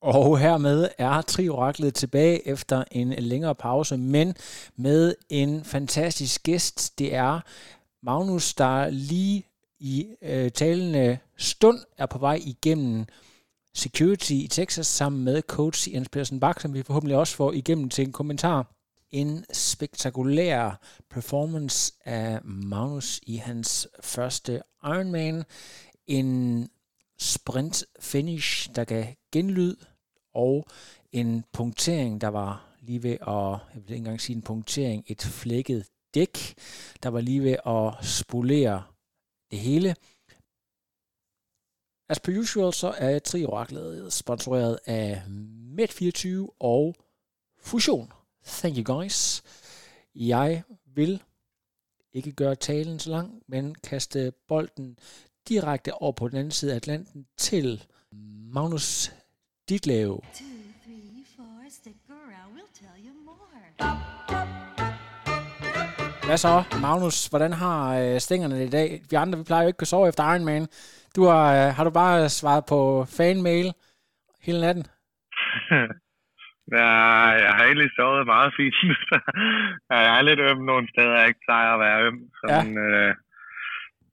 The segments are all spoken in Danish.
Og hermed er Trioraklet tilbage efter en længere pause, men med en fantastisk gæst. Det er Magnus, der lige i øh, talende stund er på vej igennem security i Texas sammen med coach Jens Pedersen Bak, som vi forhåbentlig også får igennem til en kommentar. En spektakulær performance af Magnus i hans første Ironman. En sprint finish, der gav genlyd, og en punktering, der var lige ved at, jeg vil ikke engang sige en punktering, et flækket dæk, der var lige ved at spolere det hele. As per usual, så er Trioraklet sponsoreret af Med24 og Fusion. Thank you guys. Jeg vil ikke gøre talen så lang, men kaste bolden direkte over på den anden side af Atlanten til Magnus Ditlev. Hvad så, Magnus? Hvordan har øh, stængerne i dag? Vi andre, vi plejer jo ikke at sove efter Iron Man. Du har, øh, har du bare svaret på fanmail hele natten? ja, jeg har egentlig sovet meget fint. jeg er lidt øm nogle steder, jeg ikke plejer at være øm. Så ja. Øh,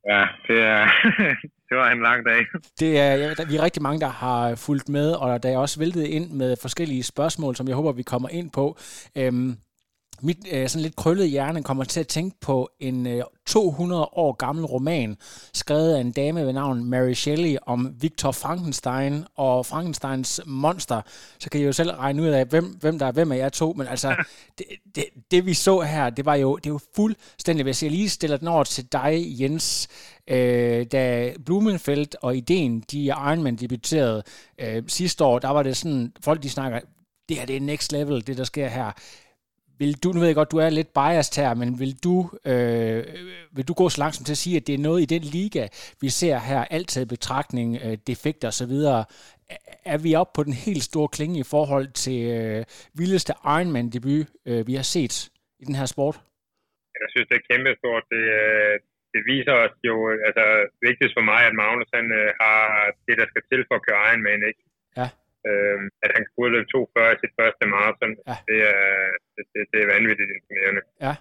ja, det er... det var en lang dag. Det er, ja, vi er rigtig mange, der har fulgt med, og der er også væltet ind med forskellige spørgsmål, som jeg håber, vi kommer ind på. Øhm, mit øh, sådan lidt krøllede hjerne kommer til at tænke på en øh, 200 år gammel roman, skrevet af en dame ved navn Mary Shelley om Victor Frankenstein og Frankensteins monster. Så kan I jo selv regne ud af, hvem, hvem der er hvem af jer to. Men altså, det, det, det vi så her, det var jo, det var fuldstændig, hvis jeg lige stiller den over til dig, Jens, øh, da Blumenfeldt og ideen, de Iron Man debuterede øh, sidste år, der var det sådan, folk de snakker, det her det er next level, det der sker her vil du, nu ved jeg godt, du er lidt biased her, men vil du, øh, vil du gå så langsomt til at sige, at det er noget i den liga, vi ser her, altid betragtning, øh, defekter osv., er vi oppe på den helt store klinge i forhold til øh, vildeste Ironman-debut, øh, vi har set i den her sport? Jeg synes, det er kæmpe stort. Det, øh, det viser os jo, øh, altså vigtigst for mig, at Magnus han, øh, har det, der skal til for at køre Ironman, ikke? Øh, at han kunne løbe 2.40 i sit første maraton, ja. det, er, det, det, det er vanvittigt imponerende. Ja.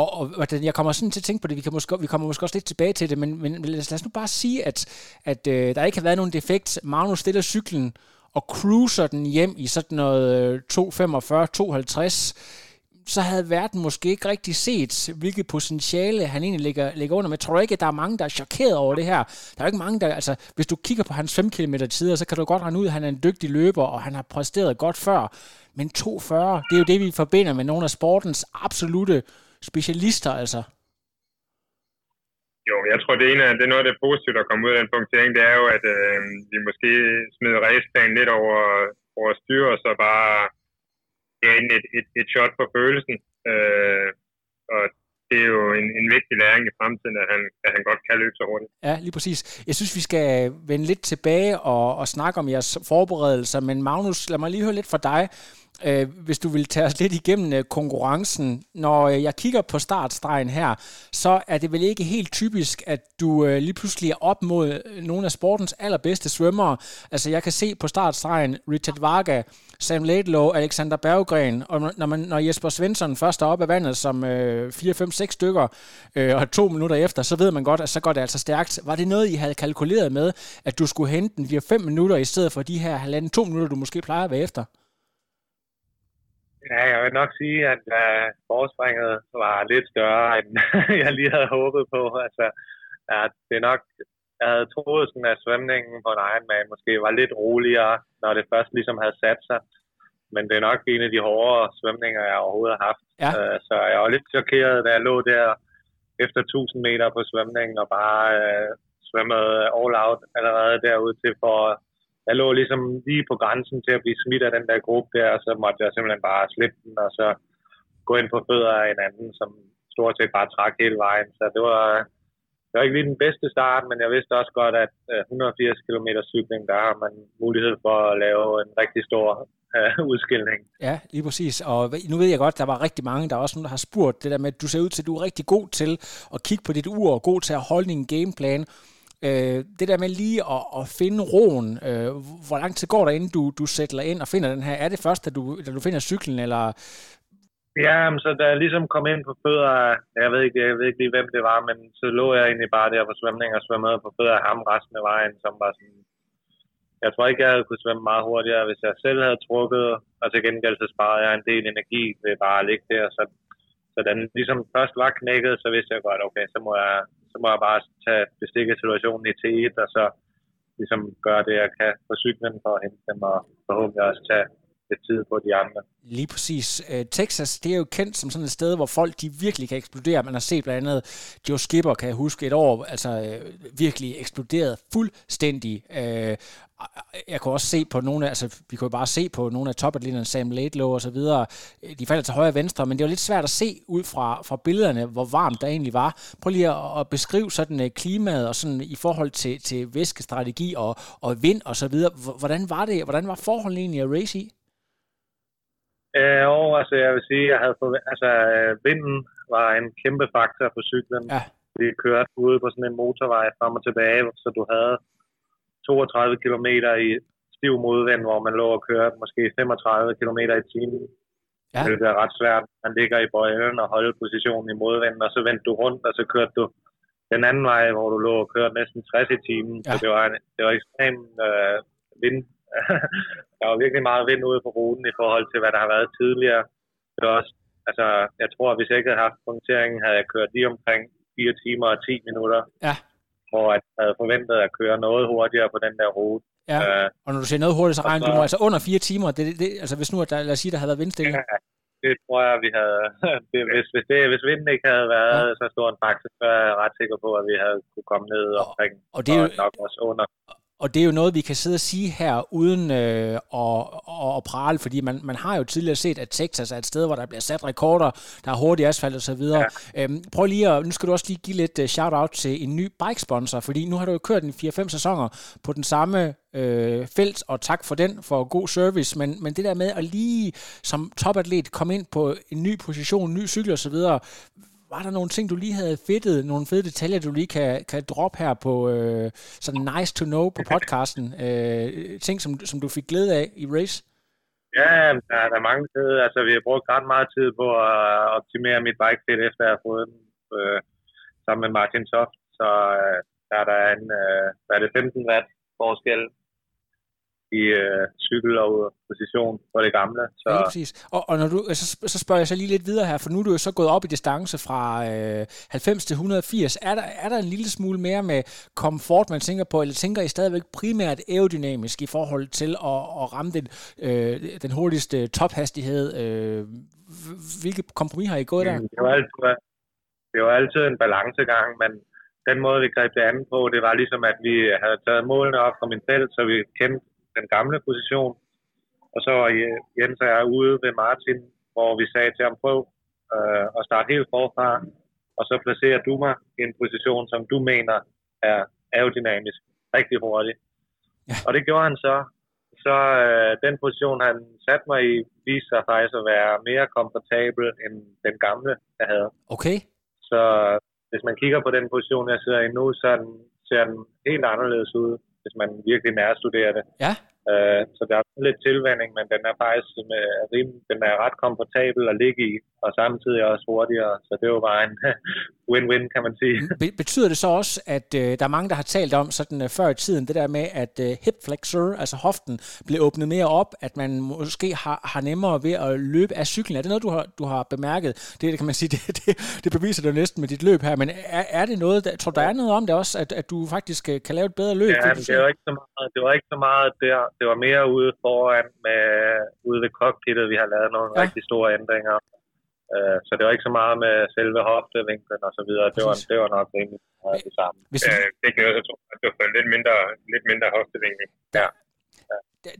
Og, og, og jeg kommer sådan til at tænke på det, vi, kan måske, vi kommer måske også lidt tilbage til det, men, men lad, os, lad os nu bare sige, at, at øh, der ikke har været nogen defekt. Magnus stiller cyklen og cruiser den hjem i sådan noget 2.45, 2.50 så havde verden måske ikke rigtig set, hvilket potentiale han egentlig ligger, ligger under. med. Tror du ikke, at der er mange, der er chokeret over det her. Der er jo ikke mange, der... Altså, hvis du kigger på hans 5 km tider, så kan du godt regne ud, at han er en dygtig løber, og han har præsteret godt før. Men 2.40, det er jo det, vi forbinder med nogle af sportens absolute specialister, altså. Jo, jeg tror, det ene er, det er noget af det positive, der kommer ud af den punktering, det er jo, at øh, vi måske smider raceplanen lidt over, over styr, og så bare ja, et, et, et shot for følelsen. Øh, og det er jo en, en vigtig læring i fremtiden, at han, at han godt kan løbe så hurtigt. Ja, lige præcis. Jeg synes, vi skal vende lidt tilbage og, og snakke om jeres forberedelser, men Magnus, lad mig lige høre lidt fra dig øh, hvis du vil tage os lidt igennem øh, konkurrencen. Når øh, jeg kigger på startstregen her, så er det vel ikke helt typisk, at du øh, lige pludselig er op mod øh, nogle af sportens allerbedste svømmere. Altså jeg kan se på startstregen Richard Varga, Sam Laidlow, Alexander Berggren, og når, man, når Jesper Svensson først er op af vandet som øh, 4, 5, 6 stykker, øh, og to minutter efter, så ved man godt, at så går det altså stærkt. Var det noget, I havde kalkuleret med, at du skulle hente den 4-5 minutter, i stedet for de her halvanden to minutter, du måske plejer at være efter? Ja, jeg vil nok sige, at uh, forspringet var lidt større, end jeg lige havde håbet på. Altså, ja, det er nok, jeg havde troet, sådan, at svømningen på en Ironman måske var lidt roligere, når det først ligesom havde sat sig. Men det er nok en af de hårdere svømninger, jeg overhovedet har haft. Ja. Uh, så jeg var lidt chokeret, da jeg lå der efter 1000 meter på svømningen og bare uh, svømmede all out allerede derude til for, jeg lå ligesom lige på grænsen til at blive smidt af den der gruppe der, og så måtte jeg simpelthen bare slippe den, og så gå ind på fødder af en anden, som stort set bare trak hele vejen. Så det var, det var ikke lige den bedste start, men jeg vidste også godt, at øh, 180 km cykling, der har man mulighed for at lave en rigtig stor øh, udskilning. Ja, lige præcis. Og nu ved jeg godt, der var rigtig mange, der er også nogen, der har spurgt det der med, at du ser ud til, at du er rigtig god til at kigge på dit ur, og god til at holde din gameplan. Øh, det der med lige at, at finde roen, øh, hvor lang tid går der, inden du, du sætter ind og finder den her? Er det først, da du, da du finder cyklen, eller Ja, så da jeg ligesom kom ind på fødder, jeg ved ikke, jeg ved ikke lige, hvem det var, men så lå jeg egentlig bare der på svømning og svømmede på fødder af ham resten af vejen, som var sådan, jeg tror ikke, jeg havde kunne svømme meget hurtigere, hvis jeg selv havde trukket, og til gengæld så sparede jeg en del energi ved bare at ligge der, så, så den ligesom først var knækket, så vidste jeg godt, okay, så må jeg, så må jeg bare tage bestikket situationen i T1, og så ligesom gøre det, jeg kan på cyklen for at hente dem, og forhåbentlig også tage lidt tid på de andre. Lige præcis. Øh, Texas, det er jo kendt som sådan et sted, hvor folk de virkelig kan eksplodere. Man har set blandt andet Joe Skipper, kan jeg huske, et år, altså øh, virkelig eksploderet fuldstændig. Øh, jeg kunne også se på nogle af, altså vi kunne jo bare se på nogle af topatleterne, Sam Laidlow og så videre, de falder til højre og venstre, men det var lidt svært at se ud fra, fra billederne, hvor varmt der egentlig var. Prøv lige at, at beskrive sådan klimaet og sådan i forhold til, til væskestrategi og, og vind og så videre. Hvordan var det, hvordan var forholdene egentlig at race i? Øh, og altså, jeg vil sige, jeg havde altså, vinden var en kæmpe faktor på cyklen. Ja. Vi kørte ude på sådan en motorvej frem og tilbage, så du havde 32 km i stiv modvind, hvor man lå og kørte måske 35 km i timen. Ja. Det er ret svært. Man ligger i bøjlen og holder positionen i modvinden, og så vendte du rundt, og så kørte du den anden vej, hvor du lå og kørte næsten 60 i timen. Ja. Så det var, det var ekstremt øh, vind, der var virkelig meget vind ude på ruten i forhold til, hvad der har været tidligere. Det var også, altså, jeg tror, at hvis jeg ikke havde haft punkteringen, havde jeg kørt lige omkring 4 timer og 10 minutter. Ja. Hvor jeg havde forventet at køre noget hurtigere på den der rute. Ja, uh, og når du siger noget hurtigt, så regner du altså under 4 timer. Det, det, altså hvis nu, at der, lad os sige, der havde været vindstille. Ja, det tror jeg, vi havde. Det, hvis, hvis, det, hvis vinden ikke havde været ja. så stor en faktor, så er jeg ret sikker på, at vi havde kunne komme ned omkring. Og, og det er jo, nok også under og det er jo noget, vi kan sidde og sige her, uden øh, at, at, at prale, fordi man, man har jo tidligere set, at Texas er et sted, hvor der bliver sat rekorder, der er hurtig asfalt og så videre. Ja. Øhm, prøv lige at, nu skal du også lige give lidt uh, shout-out til en ny bike-sponsor, fordi nu har du jo kørt en 4-5 sæsoner på den samme øh, felt, og tak for den, for god service, men, men det der med at lige som topatlet komme ind på en ny position, ny cykel og så videre, var der nogle ting, du lige havde fedtet, nogle fede detaljer, du lige kan, kan droppe her på øh, sådan nice to know på podcasten? Øh, ting, som, som du fik glæde af i race? Ja, der, der er mange steder. Altså, vi har brugt ret meget tid på at optimere mit bike fit, efter jeg har fået den øh, sammen med Martin Soft. Så øh, der er der en, øh, der er det 15 watt forskel i øh, cykel og position for det gamle. Så. Ja, præcis. Og, og når du, så, så spørger jeg så lige lidt videre her, for nu er du jo så gået op i distance fra øh, 90 til 180. Er der, er der en lille smule mere med komfort, man tænker på, eller tænker I stadigvæk primært aerodynamisk i forhold til at, at ramme den, øh, den hurtigste tophastighed? Øh, hvilke kompromis har I gået der? Det var altid, det var altid en balancegang, men den måde, vi greb det andet på, det var ligesom, at vi havde taget målene op fra min felt, så vi kendte den gamle position. Og så var Jens og jeg ude ved Martin, hvor vi sagde til ham, prøv øh, at starte helt forfra, og så placerer du mig i en position, som du mener er aerodynamisk rigtig hurtigt. Ja. Og det gjorde han så. Så øh, den position, han satte mig i, viste sig faktisk at være mere komfortabel end den gamle, jeg havde. Okay. Så hvis man kigger på den position, jeg sidder i nu, så den, ser den helt anderledes ud hvis man virkelig nærstuderer det. Ja. Øh, så der er lidt tilvænding, men den er faktisk med, den er ret komfortabel at ligge i, og samtidig også hurtigere. Så det jo bare en win-win, kan man sige. Be- betyder det så også, at øh, der er mange, der har talt om sådan øh, før i tiden, det der med, at øh, hip flexor, altså hoften, bliver åbnet mere op, at man måske har, har nemmere ved at løbe af cyklen. Er det noget, du har, du har bemærket? Det, det kan man sige, det, det, det beviser du næsten med dit løb her, men er, er det noget, der, tror der er noget om det også, at, at du faktisk øh, kan lave et bedre løb? Ja, det var, ikke så meget, det var ikke så meget der. Det var mere ude foran, med, ude ved cockpittet, vi har lavet nogle ja. rigtig store ændringer. Uh, så det var ikke så meget med selve hoftevinklen og så videre. Det var, det var nok rimelig meget det samme. Hvis du... uh, det kan jeg også tro, at det var lidt mindre, lidt mindre hoftevinkel. Ja.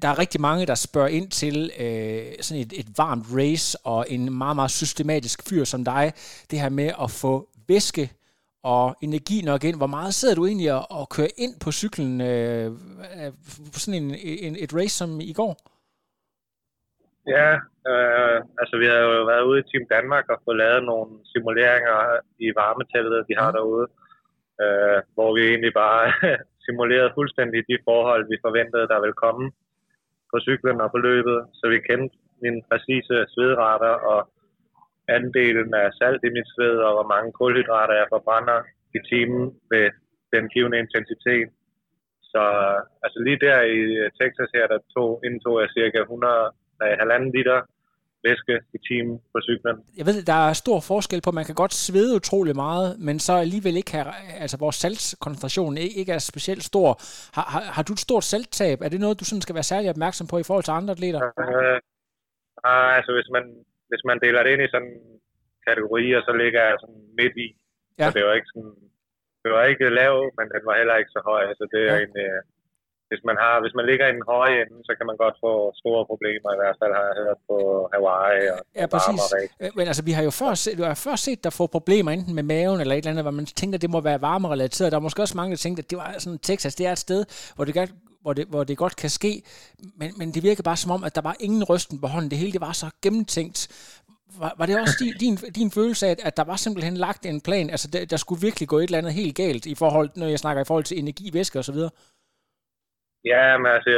der er rigtig mange, der spørger ind til øh, sådan et, et varmt race og en meget, meget systematisk fyr som dig. Det her med at få væske og energi nok ind. Hvor meget sidder du egentlig og, og kører ind på cyklen øh, på sådan en, en, et race som i går? Ja, øh, altså vi har jo været ude i Team Danmark og fået lavet nogle simuleringer i varmeteltet, de har mm. derude, øh, hvor vi egentlig bare simulerede fuldstændig de forhold, vi forventede, der ville komme på cyklen og på løbet, så vi kendte mine præcise svedrater og andelen af salt i mit sved, og hvor mange kulhydrater jeg forbrænder i timen ved den givende intensitet. Så altså lige der i Texas her, der tog, indtog jeg cirka 100, nej, halvanden liter væske i timen på cyklen. Jeg ved, der er stor forskel på, at man kan godt svede utrolig meget, men så alligevel ikke have, altså vores saltkoncentration ikke er specielt stor. Har, har, har du et stort salttab? Er det noget, du sådan skal være særlig opmærksom på i forhold til andre atleter? Uh, altså hvis man, hvis man deler det ind i sådan kategorier, så ligger jeg sådan midt i. Ja. Så det var ikke sådan, det var ikke lav, men den var heller ikke så høj. Så det er ja. en, uh, hvis man, har, hvis man ligger i den høje ende, så kan man godt få store problemer, i hvert fald har jeg hørt på Hawaii og Ja, præcis. Øh, men altså, vi har jo før set, du har før set der få problemer enten med maven eller et eller andet, hvor man tænker, at det må være varmerelateret. Der er måske også mange, der tænker, at det var sådan Texas, det er et sted, hvor det, hvor det, hvor det godt kan ske, men, men det virker bare som om, at der var ingen rysten på hånden. Det hele det var så gennemtænkt. Var, var det også din, din, din følelse af, at der var simpelthen lagt en plan, altså der, der skulle virkelig gå et eller andet helt galt i forhold, når jeg snakker i forhold til energi, væske og så videre? Ja, men altså,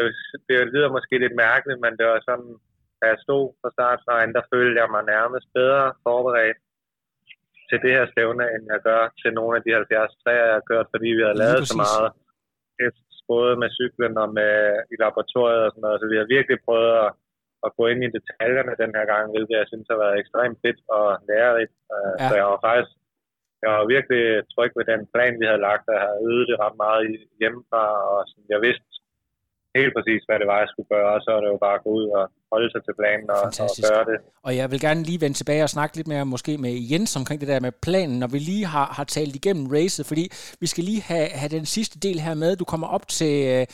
det lyder måske lidt mærkeligt, men det var sådan, da jeg stod på startstregen, der følte jeg mig nærmest bedre forberedt til det her stævne, end jeg gør til nogle af de 70 træer, jeg har kørt, fordi vi har lavet så meget både med cyklen og med i laboratoriet og sådan noget. Så vi har virkelig prøvet at, at gå ind i detaljerne den her gang, hvilket jeg synes har været ekstremt fedt og lærerigt. Øh, ja. Så jeg var faktisk jeg var virkelig tryg ved den plan, vi havde lagt, og jeg havde øvet det ret meget hjemmefra, og sådan, jeg vidste helt præcis, hvad det var, jeg skulle gøre, og så er det jo bare at gå ud og holde sig til planen og, og gøre det. Og jeg vil gerne lige vende tilbage og snakke lidt mere måske med Jens omkring det der med planen, når vi lige har, har talt igennem racet, fordi vi skal lige have, have den sidste del her med. Du kommer op til... Uh,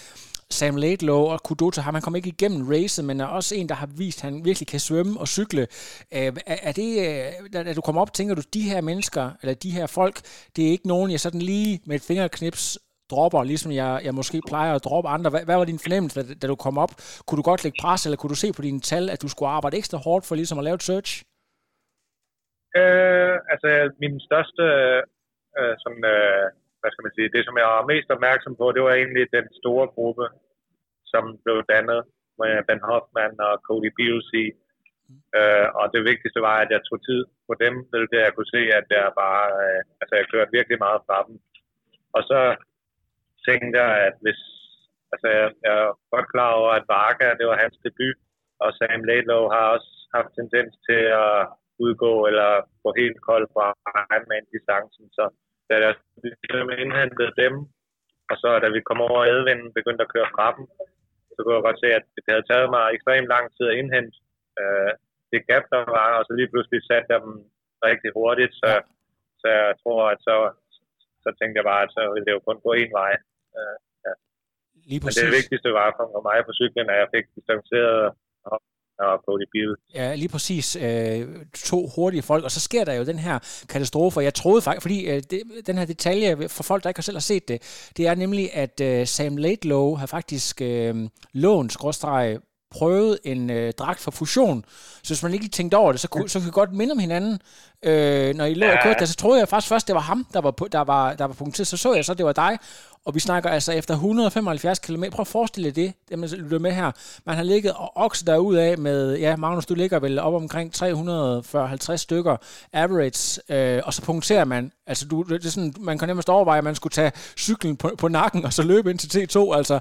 Sam Laidlow og Kudota har man kommet ikke igennem racet, men er også en, der har vist, at han virkelig kan svømme og cykle. Uh, er, det, da, da du kommer op, tænker du, de her mennesker, eller de her folk, det er ikke nogen, jeg sådan lige med et fingerknips dropper, ligesom jeg, jeg måske plejer at droppe andre. Hvad, hvad var din fornemmelse, da, da du kom op? Kunne du godt lægge pres, eller kunne du se på dine tal, at du skulle arbejde ekstra hårdt for ligesom at lave et search? Øh, altså, min største, øh, sådan, øh, hvad skal man sige, det som jeg var mest opmærksom på, det var egentlig den store gruppe, som blev dannet med Ben Hoffman og Cody Busey. Mm. Øh, og det vigtigste var, at jeg tog tid på dem, hvilket jeg kunne se, at jeg bare, øh, altså jeg kørte virkelig meget fra dem. Og så tænker, at hvis, altså jeg, jeg er godt klar over, at Varga, det var hans debut, og Sam Laidlow har også haft tendens til at udgå eller gå helt kold på Ironman-distancen, så da jeg indhentede dem, og så da vi kom over advinden, begyndte at køre fra dem, så kunne jeg godt se, at det havde taget mig ekstremt lang tid at indhente øh, det gap, der var, og så lige pludselig satte jeg dem rigtig hurtigt, så, så jeg tror, at så, så tænkte jeg bare, at så ville det jo kun gå en vej. Øh, ja. Lige præcis. Men det vigtigste var for mig på cyklen, at jeg fik distanceret og på de bil. Ja, lige præcis. Øh, to hurtige folk, og så sker der jo den her katastrofe, jeg troede faktisk, fordi øh, det, den her detalje, for folk, der ikke selv har set det, det er nemlig, at øh, Sam Laidlow har faktisk øh, lånt, skråstreg, prøvet en øh, dragt for fusion. Så hvis man ikke lige tænkte over det, så, kunne, så kunne vi godt minde om hinanden. Øh, når I lå og kørte der, så troede jeg faktisk først, det var ham, der var, der var, der var punkteret. Så så jeg så, det var dig. Og vi snakker altså efter 175 km. Prøv at forestille dig det, det man lytter med her. Man har ligget og okset derud af med, ja Magnus, du ligger vel op omkring 340-50 stykker average, øh, og så punkterer man. Altså du, det er sådan, man kan nærmest overveje, at man skulle tage cyklen på, på nakken, og så løbe ind til T2. Altså,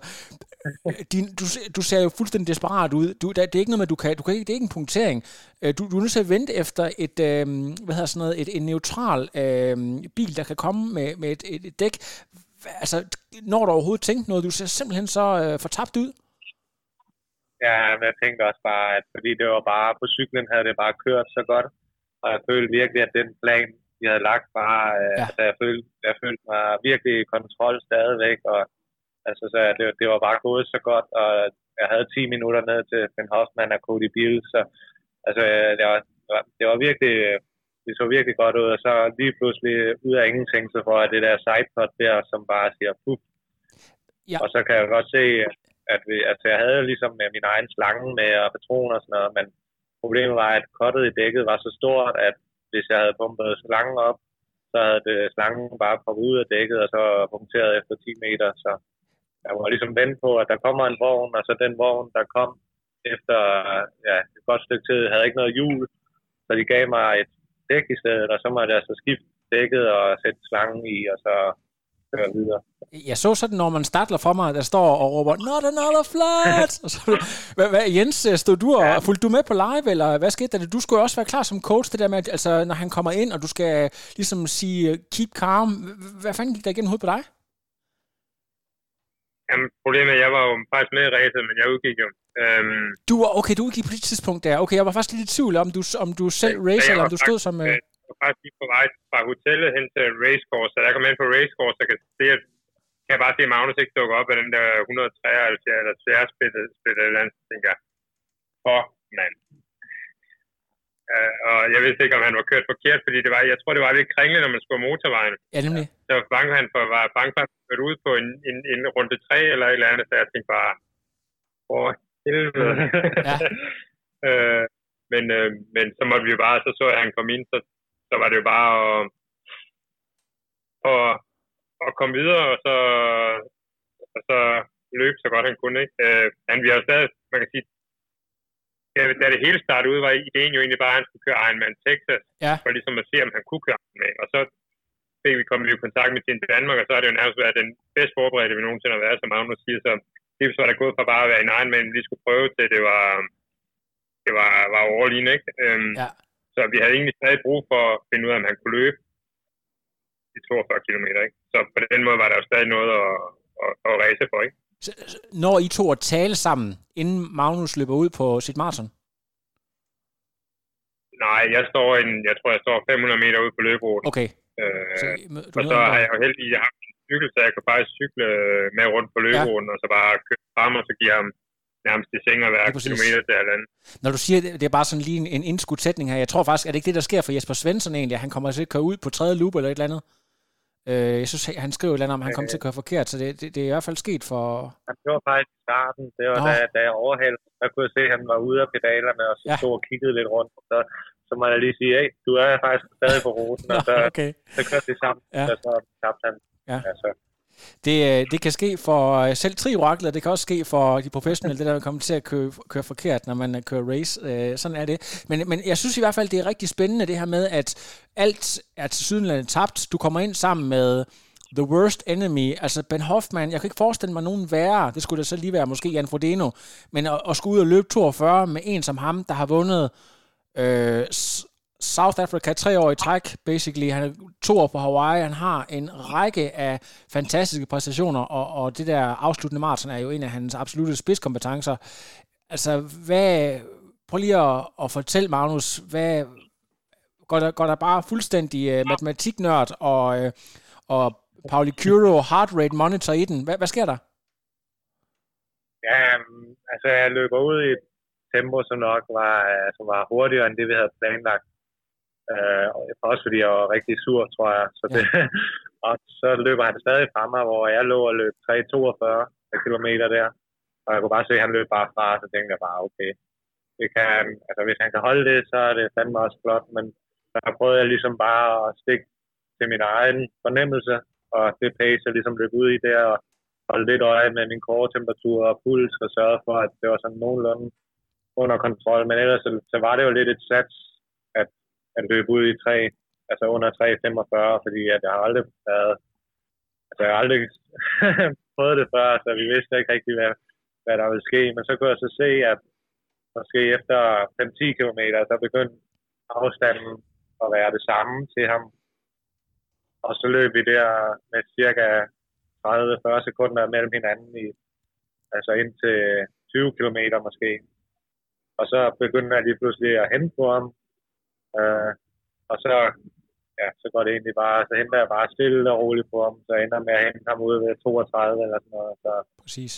øh, din, du, du ser jo fuldstændig desperat ud. Du, der, det er ikke noget med, du kan, du kan ikke, det er ikke en punktering. Øh, du, du er nødt til at vente efter et, øh, hvad hedder sådan noget, et, en neutral øh, bil, der kan komme med, med et, et, et dæk. Altså, når du overhovedet tænkt noget, du ser simpelthen så øh, fortabt ud. Ja, men jeg tænkte også bare, at fordi det var bare, på cyklen havde det bare kørt så godt, og jeg følte virkelig, at den plan, de havde lagt bare, øh, ja. altså jeg følte, jeg følte mig virkelig i kontrol stadigvæk, og Altså, så det, det var bare gået så godt, og jeg havde 10 minutter ned til Ben Hoffman og Cody Bill, så altså, det var, det var virkelig, det så virkelig godt ud, og så lige pludselig ud af ingenting, så får jeg det der sidepot der, som bare siger puff. Ja. Og så kan jeg godt se, at vi, altså, jeg havde ligesom min egen slange med og patroner og sådan noget, men problemet var, at kottet i dækket var så stort, at hvis jeg havde pumpet slangen op, så havde det slangen bare poppet ud af dækket, og så punkteret efter 10 meter, så jeg var ligesom vendt på, at der kommer en vogn, og så den vogn, der kom efter ja, et godt stykke tid, havde ikke noget hjul, så de gav mig et dæk i stedet, og så måtte jeg så skifte dækket og sætte slangen i, og så køre videre. Jeg så sådan, når man startler for mig, der står og råber, not another flat! og så, hvad, hvad, Jens, stod du og, ja. fulgte du med på live, eller hvad skete der? Du skulle også være klar som coach, det der med, altså, når han kommer ind, og du skal ligesom sige, keep calm. Hvad fanden gik der igennem hovedet på dig? Jamen, problemet er, jeg var jo faktisk med i racet, men jeg udgik jo. Øhm, du var, okay, du udgik på det tidspunkt der. Okay, jeg var faktisk lidt i tvivl om, du, om du selv racer, eller om du stod som... Øh... Jeg var faktisk lige på vej fra hotellet hen til racecourse, så jeg kom ind på racecourse, så kan se, at kan jeg bare se, Magnus ikke dukker op af den der 173 eller tværspillet eller andet, tænker jeg, fuck, mand. Uh, og jeg vidste ikke, om han var kørt forkert, fordi det var, jeg tror, det var lidt kringlet, når man skulle motorvejen. Ja, nemlig. Så bange, han for, var bange for, at han ud på en, en, en runde 3 eller et eller andet, så jeg tænkte bare, for helvede. ja. uh, men, uh, men så måtte vi jo bare, så så jeg, at han kom ind, så, så var det jo bare at, at, at komme videre, og så, og så løbe så godt han kunne. Ikke? Uh, han vi har stadig, man kan sige, da det hele startede ud, var ideen jo egentlig bare, at han skulle køre Ironman Texas, ja. for ligesom at se, om han kunne køre med. Og så fik vi kommet i kontakt med Team Danmark, og så har det jo nærmest været den bedst forberedte, vi nogensinde har været, som Magnus siger. Så det var der gået fra bare at være en Ironman, vi skulle prøve til, det var, det var, var all in, ikke? Øhm, ja. Så vi havde egentlig stadig brug for at finde ud af, om han kunne løbe de 42 km, ikke? Så på den måde var der jo stadig noget at, at, at race for, ikke? når I to at tale sammen, inden Magnus løber ud på sit maraton? Nej, jeg står en, jeg tror, jeg står 500 meter ude på løberuten. Okay. Øh, så, og så har jeg jo heldigvis, jeg har en cykel, så jeg kan faktisk cykle med rundt på løberuten, ja. og så bare køre frem, og så giver ham nærmest i seng hver kilometer til halvanden. Når du siger, det er bare sådan lige en, en indskudt sætning her, jeg tror faktisk, at det ikke det, der sker for Jesper Svensson egentlig, at han kommer til at køre ud på tredje loop eller et eller andet? Øh, jeg synes, han skrev et eller andet om, at han kom til at køre forkert, så det, det, det er i hvert fald sket for... Det var faktisk i starten. Det var, da, da jeg overhældte. Der kunne jeg se, at han var ude af pedalerne, og så ja. stod og kiggede lidt rundt. Så, så må jeg lige sige, hey, du er faktisk stadig på ruten, og så, okay. så kørte vi sammen, ja. og så tabte han. Ja. Altså, det, øh, det kan ske for øh, selv tre orakler, det kan også ske for de professionelle, det der kommer til at køre, køre forkert, når man øh, kører race. sådan er det. Men, men jeg synes i hvert fald, det er rigtig spændende det her med, at alt er til sydenlandet tabt. Du kommer ind sammen med the worst enemy. Altså Ben Hoffman, jeg kan ikke forestille mig nogen værre, det skulle da så lige være måske Jan Frodeno, men at, at skulle ud og løbe 42 med en som ham, der har vundet øh, South Africa tre år i træk, basically. Han er to år på Hawaii. Han har en række af fantastiske præstationer, og, og det der afsluttende maraton er jo en af hans absolute spidskompetencer. Altså, hvad... Prøv lige at, at fortælle, Magnus, hvad... Går der, går der bare fuldstændig uh, matematiknørd og, uh, og Pauli Curo heart rate monitor i den? Hvad, hvad sker der? Ja, mm, altså jeg løber ud i et tempo, som nok var, øh, som var hurtigere end det, vi havde planlagt. Øh, også fordi jeg var rigtig sur, tror jeg. Så, det, ja. og så løber han stadig fra mig, hvor jeg lå og løb 3,42 km der. Og jeg kunne bare se, at han løb bare fra, så tænkte jeg bare, okay. Det kan, altså, hvis han kan holde det, så er det fandme også flot, men der prøvede jeg ligesom bare at stikke til min egen fornemmelse, og det pace, jeg ligesom løb ud i der, og holde lidt øje med min temperatur og puls, og sørge for, at det var sådan nogenlunde under kontrol. Men ellers så, så var det jo lidt et sats, at løbe ud i 3, altså under 3,45, fordi at jeg har aldrig været, altså jeg har aldrig prøvet det før, så vi vidste ikke rigtig, hvad, hvad der ville ske. Men så kunne jeg så se, at måske efter 5-10 km, så begyndte afstanden at være det samme til ham. Og så løb vi der med cirka 30-40 sekunder mellem hinanden i, altså ind til 20 km måske. Og så begyndte jeg lige pludselig at hente på ham, Øh, og så ja, så går det egentlig bare, så henter jeg bare stille og roligt på ham, så ender med at hente ham ud ved 32 eller sådan noget. Så. Præcis.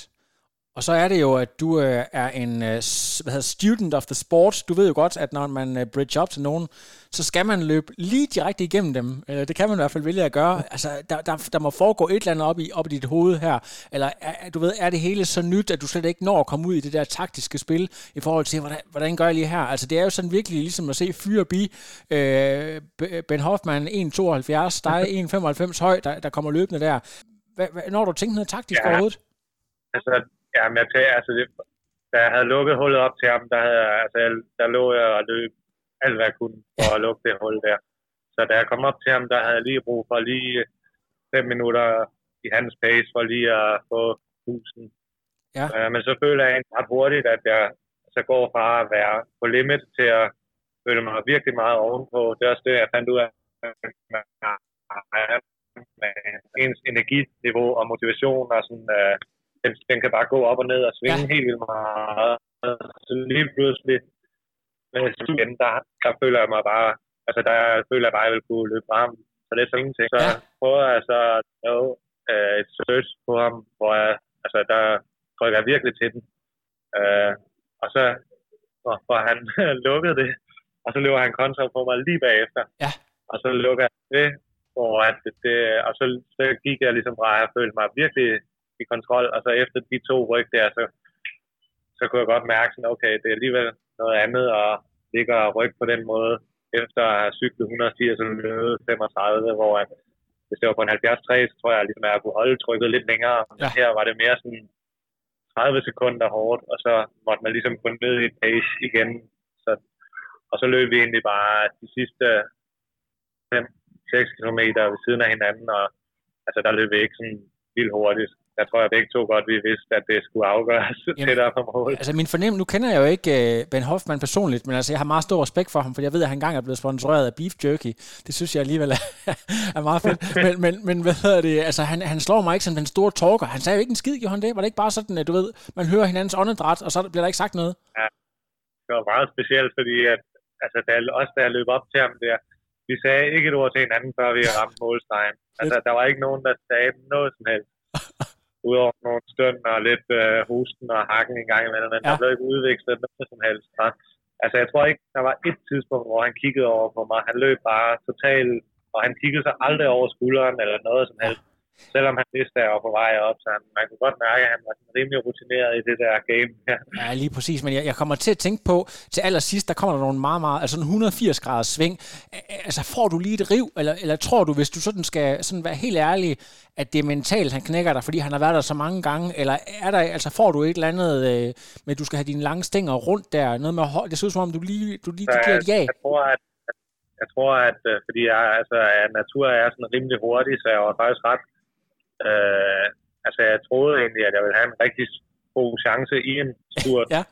Og så er det jo, at du øh, er en øh, hvad hedder, student of the sport. Du ved jo godt, at når man øh, bridge op til nogen, så skal man løbe lige direkte igennem dem. Øh, det kan man i hvert fald vælge at gøre. Altså, der, der, der må foregå et eller andet op i, op i dit hoved her. Eller er, du ved, er det hele så nyt, at du slet ikke når at komme ud i det der taktiske spil, i forhold til, hvordan, hvordan gør jeg lige her? Altså, det er jo sådan virkelig ligesom at se Fyre Bi, øh, Ben Hoffman 1,72, dig 1,95 høj, der, der kommer løbende der. Hvad, hvad, når du tænker noget taktisk ja. overhovedet? Altså, Ja, men jeg tænker, altså, det, da jeg havde lukket hullet op til ham, der, havde, altså, der lå jeg og løb alt, hvad jeg kunne for at lukke det hul der. Så da jeg kom op til ham, der havde jeg lige brug for lige fem minutter i hans pace for lige at få husen. Ja. Uh, men så føler jeg ret hurtigt, at jeg så går fra at være på limit til at føle mig virkelig meget ovenpå. Det er også det, jeg fandt ud af med ens energiniveau og motivation og sådan, uh, den, den kan bare gå op og ned og svinge ja. helt vildt meget. Så lige pludselig, igen, der, der føler jeg mig bare, altså der føler jeg bare, at jeg vil kunne løbe frem. Så det er sådan ingenting. Så ja. prøver jeg så at lave uh, et search på ham, hvor jeg, altså der trykker jeg virkelig til den. Uh, og så får han lukket det, og så løber han kontra på mig lige bagefter. Ja. Og så lukker jeg det, hvor at det, og så, så gik jeg ligesom fra, at jeg følte mig virkelig i kontrol, og så efter de to ryg der, så, så kunne jeg godt mærke sådan, okay, det er alligevel noget andet at ligge og rykke på den måde, efter at have cyklet 180 og løbet 35, hvor at, hvis det var på en 70 så tror jeg ligesom, at jeg kunne holde trykket lidt længere. Ja. Her var det mere sådan 30 sekunder hårdt, og så måtte man ligesom gå ned i pace igen. Så, og så løb vi egentlig bare de sidste 5-6 km ved siden af hinanden, og altså der løb vi ikke sådan vildt hurtigt jeg tror jeg begge to godt, vi vidste, at det skulle afgøres Jamen, tættere på mål. Altså min fornemmelse, nu kender jeg jo ikke uh, Ben Hoffman personligt, men altså jeg har meget stor respekt for ham, for jeg ved, at han engang er blevet sponsoreret af Beef Jerky. Det synes jeg alligevel er, er meget fedt. men, men, men hvad hedder det, altså han, han slår mig ikke som den store talker. Han sagde jo ikke en skid, gjorde han det? Var det ikke bare sådan, at du ved, man hører hinandens åndedræt, og så bliver der ikke sagt noget? Ja, det var meget specielt, fordi at, altså, da, også da jeg løb op til ham der, vi sagde ikke et ord til hinanden, før vi ramte målstregen. Altså, der var ikke nogen, der sagde noget som helst. Udover nogle stønd og lidt øh, husten og hakken en gang imellem, men ja. der blev ikke udvekslet noget som helst. Ja. Altså, jeg tror ikke, der var et tidspunkt, hvor han kiggede over på mig. Han løb bare totalt, og han kiggede sig aldrig over skulderen eller noget som helst. Selvom han vidste, at jeg var på vej op, så han, man kunne godt mærke, at han var rimelig rutineret i det der game. Ja, ja lige præcis, men jeg, jeg kommer til at tænke på, til allersidst, der kommer der nogle meget, meget, altså en 180 graders sving. Altså får du lige et riv, eller, eller tror du, hvis du sådan skal sådan være helt ærlig, at det er mentalt, han knækker dig, fordi han har været der så mange gange, eller er der, altså får du et eller andet øh, med, at du skal have dine lange stænger rundt der, noget med hold, det ser ud som om, du lige, du lige du giver et ja. Jeg tror, at jeg tror, at øh, fordi jeg, altså, at natur er sådan rimelig hurtig, så jeg var faktisk ret Øh, altså, jeg troede egentlig, at jeg ville have en rigtig god chance i en spurt. ja.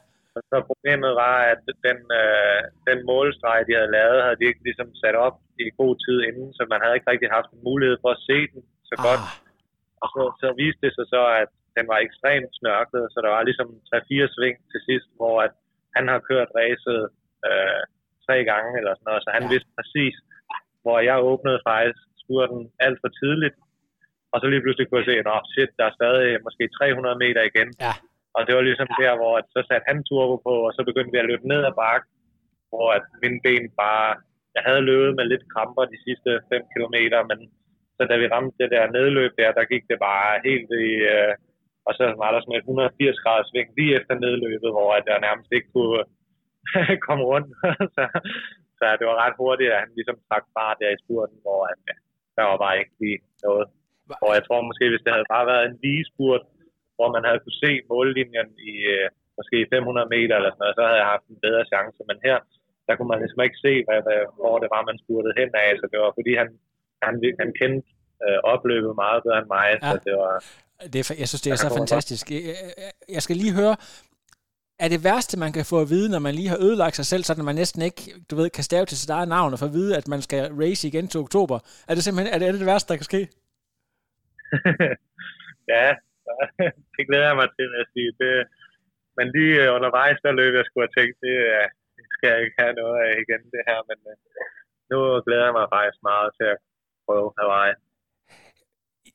Så problemet var, at den, øh, den målstreg, de havde lavet, havde de ikke ligesom sat op i god tid inden, så man havde ikke rigtig haft en mulighed for at se den så godt. Ah. Og så, så viste det sig så, at den var ekstremt snørklet, så der var ligesom 3-4 sving til sidst, hvor at han har kørt racet øh, tre gange eller sådan noget, så han ja. vidste præcis, hvor jeg åbnede faktisk spurten alt for tidligt, og så lige pludselig kunne jeg se, at shit, der er stadig måske 300 meter igen. Ja. Og det var ligesom der, hvor at, så satte han turbo på, og så begyndte vi at løbe ned ad bakken, hvor at mine ben bare... Jeg havde løbet med lidt kramper de sidste 5 km, men så da vi ramte det der nedløb der, der gik det bare helt i... Øh, og så var der sådan et 180 graders sving lige efter nedløbet, hvor at jeg nærmest ikke kunne komme rundt. så, så det var ret hurtigt, at han ligesom trak bare der i spurten, hvor at, ja, der var bare ikke lige noget. Og jeg tror måske, hvis det havde bare været en lige spurt, hvor man havde kunne se mållinjen i øh, måske 500 meter eller sådan noget, så havde jeg haft en bedre chance. Men her, der kunne man ligesom ikke se, hvad, hvad, hvor det var, man spurtede hen af. Så det var fordi, han, han, han kendte øh, opløbet meget bedre end mig. Ja. Så det var, det er, jeg synes, det er så fantastisk. Jeg skal lige høre, er det værste, man kan få at vide, når man lige har ødelagt sig selv, så man næsten ikke, du ved, kan stave til sit eget navn og få at vide, at man skal race igen til oktober? Er det simpelthen er det, er det, det værste, der kan ske? ja, det glæder jeg mig til at sige. Det, men lige øh, undervejs, der løb jeg skulle have tænkt, øh, det skal jeg ikke have noget af igen, det her. Men, øh, nu glæder jeg mig faktisk meget til at prøve Hawaii.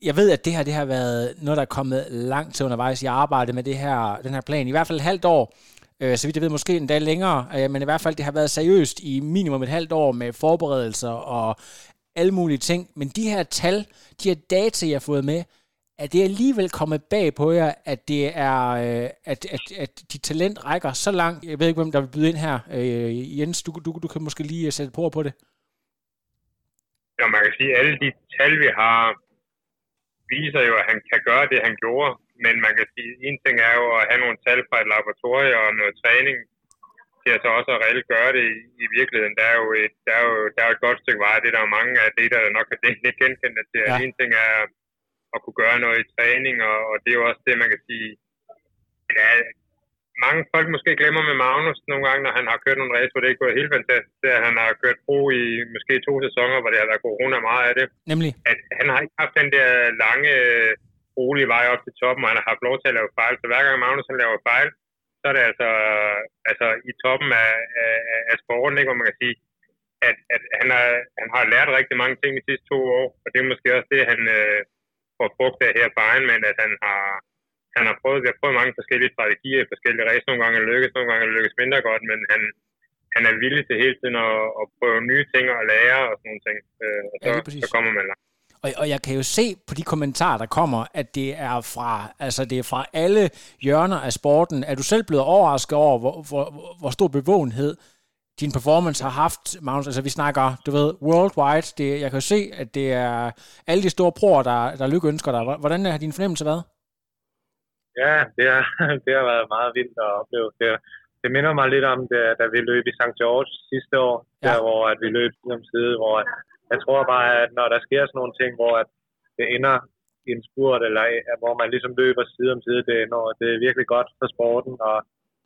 Jeg ved, at det her det har været noget, der er kommet langt til undervejs. Jeg arbejdede med det her, den her plan i hvert fald et halvt år. Øh, så vidt jeg ved, måske endda længere. Øh, men i hvert fald, det har været seriøst i minimum et halvt år med forberedelser og alle mulige ting. Men de her tal, de her data, jeg har fået med, er det alligevel kommet bag på jer, at det er, øh, at, at, at dit talent rækker så langt? Jeg ved ikke, hvem der vil byde ind her. Øh, Jens, du, du, du kan måske lige øh, sætte på på det. Ja, man kan sige, at alle de tal, vi har, viser jo, at han kan gøre det, han gjorde. Men man kan sige, at en ting er jo at have nogle tal fra et laboratorium og noget træning, til at så også at reelt gøre det i, i virkeligheden. Der er, jo et, der, er jo, der er jo et godt stykke vej. Det er der mange af det, der nok er det genkendte til. Ja. En ting er at kunne gøre noget i træning, og, og det er jo også det, man kan sige, ja, mange folk måske glemmer med Magnus nogle gange, når han har kørt nogle race, hvor det ikke går helt fantastisk, det er, at han har kørt pro i måske to sæsoner, hvor det har været corona meget af det. Nemlig? At han har ikke haft den der lange, rolige vej op til toppen, og han har haft lov til at lave fejl. Så hver gang Magnus han laver fejl, så er det altså, altså i toppen af, af, af sporten, ikke, hvor man kan sige, at, at han, har, han har lært rigtig mange ting de sidste to år, og det er måske også det, han øh, får frugt af her på Ironman, at han har, han har prøvet, vi har prøvet mange forskellige strategier i forskellige racer. Nogle gange lykkes, nogle gange lykkes mindre godt, men han, han er villig til hele tiden at, at prøve nye ting og lære og sådan nogle ting. Øh, og så, ja, så kommer man langt. Og, og jeg kan jo se på de kommentarer, der kommer, at det er fra, altså det er fra alle hjørner af sporten. Er du selv blevet overrasket over, hvor, hvor, hvor stor bevågenhed din performance har haft, Magnus? Altså vi snakker, du ved, worldwide. Det, jeg kan jo se, at det er alle de store proer, der, der lykkeønsker dig. Hvordan har din fornemmelse været? Ja, det har, det har været meget vildt at opleve. Det, det minder mig lidt om, det, da vi løb i St. George sidste år, ja. der hvor at vi løb side om side, hvor jeg tror bare, at når der sker sådan nogle ting, hvor at det ender i en spurt, eller hvor man ligesom løber side om side, det, når, det er virkelig godt for sporten, og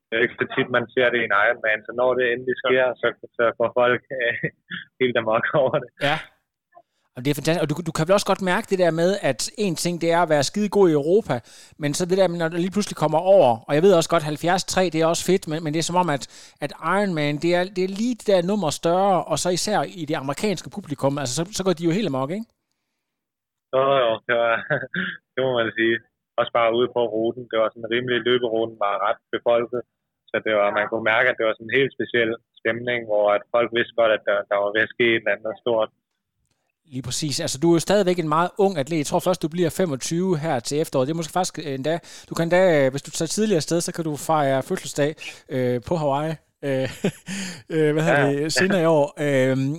det er ikke så tit, man ser det i en Ironman, så når det endelig sker, så, så får folk øh, helt amok over det. Ja, og det er fantastisk. Og du, du kan vel også godt mærke det der med, at en ting det er at være skide god i Europa, men så det der, når du lige pludselig kommer over, og jeg ved også godt, 73 det er også fedt, men, men det er som om, at, at Iron Man, det er, det er lige det der nummer større, og så især i det amerikanske publikum, altså så, så går de jo helt amok, ikke? Jo, jo, det, var, det må man sige. Også bare ude på ruten, det var sådan en rimelig løberuten, var ret befolket, så det var, man kunne mærke, at det var sådan en helt speciel stemning, hvor at folk vidste godt, at der, der var ved at ske et eller andet stort. Lige præcis. Altså, du er jo stadigvæk en meget ung atlet. Jeg tror først, du bliver 25 her til efteråret. Det er måske faktisk endda... Du kan endda, hvis du tager tidligere sted, så kan du fejre fødselsdag øh, på Hawaii. Øh, øh, hvad hedder det? Senere i år. Øh,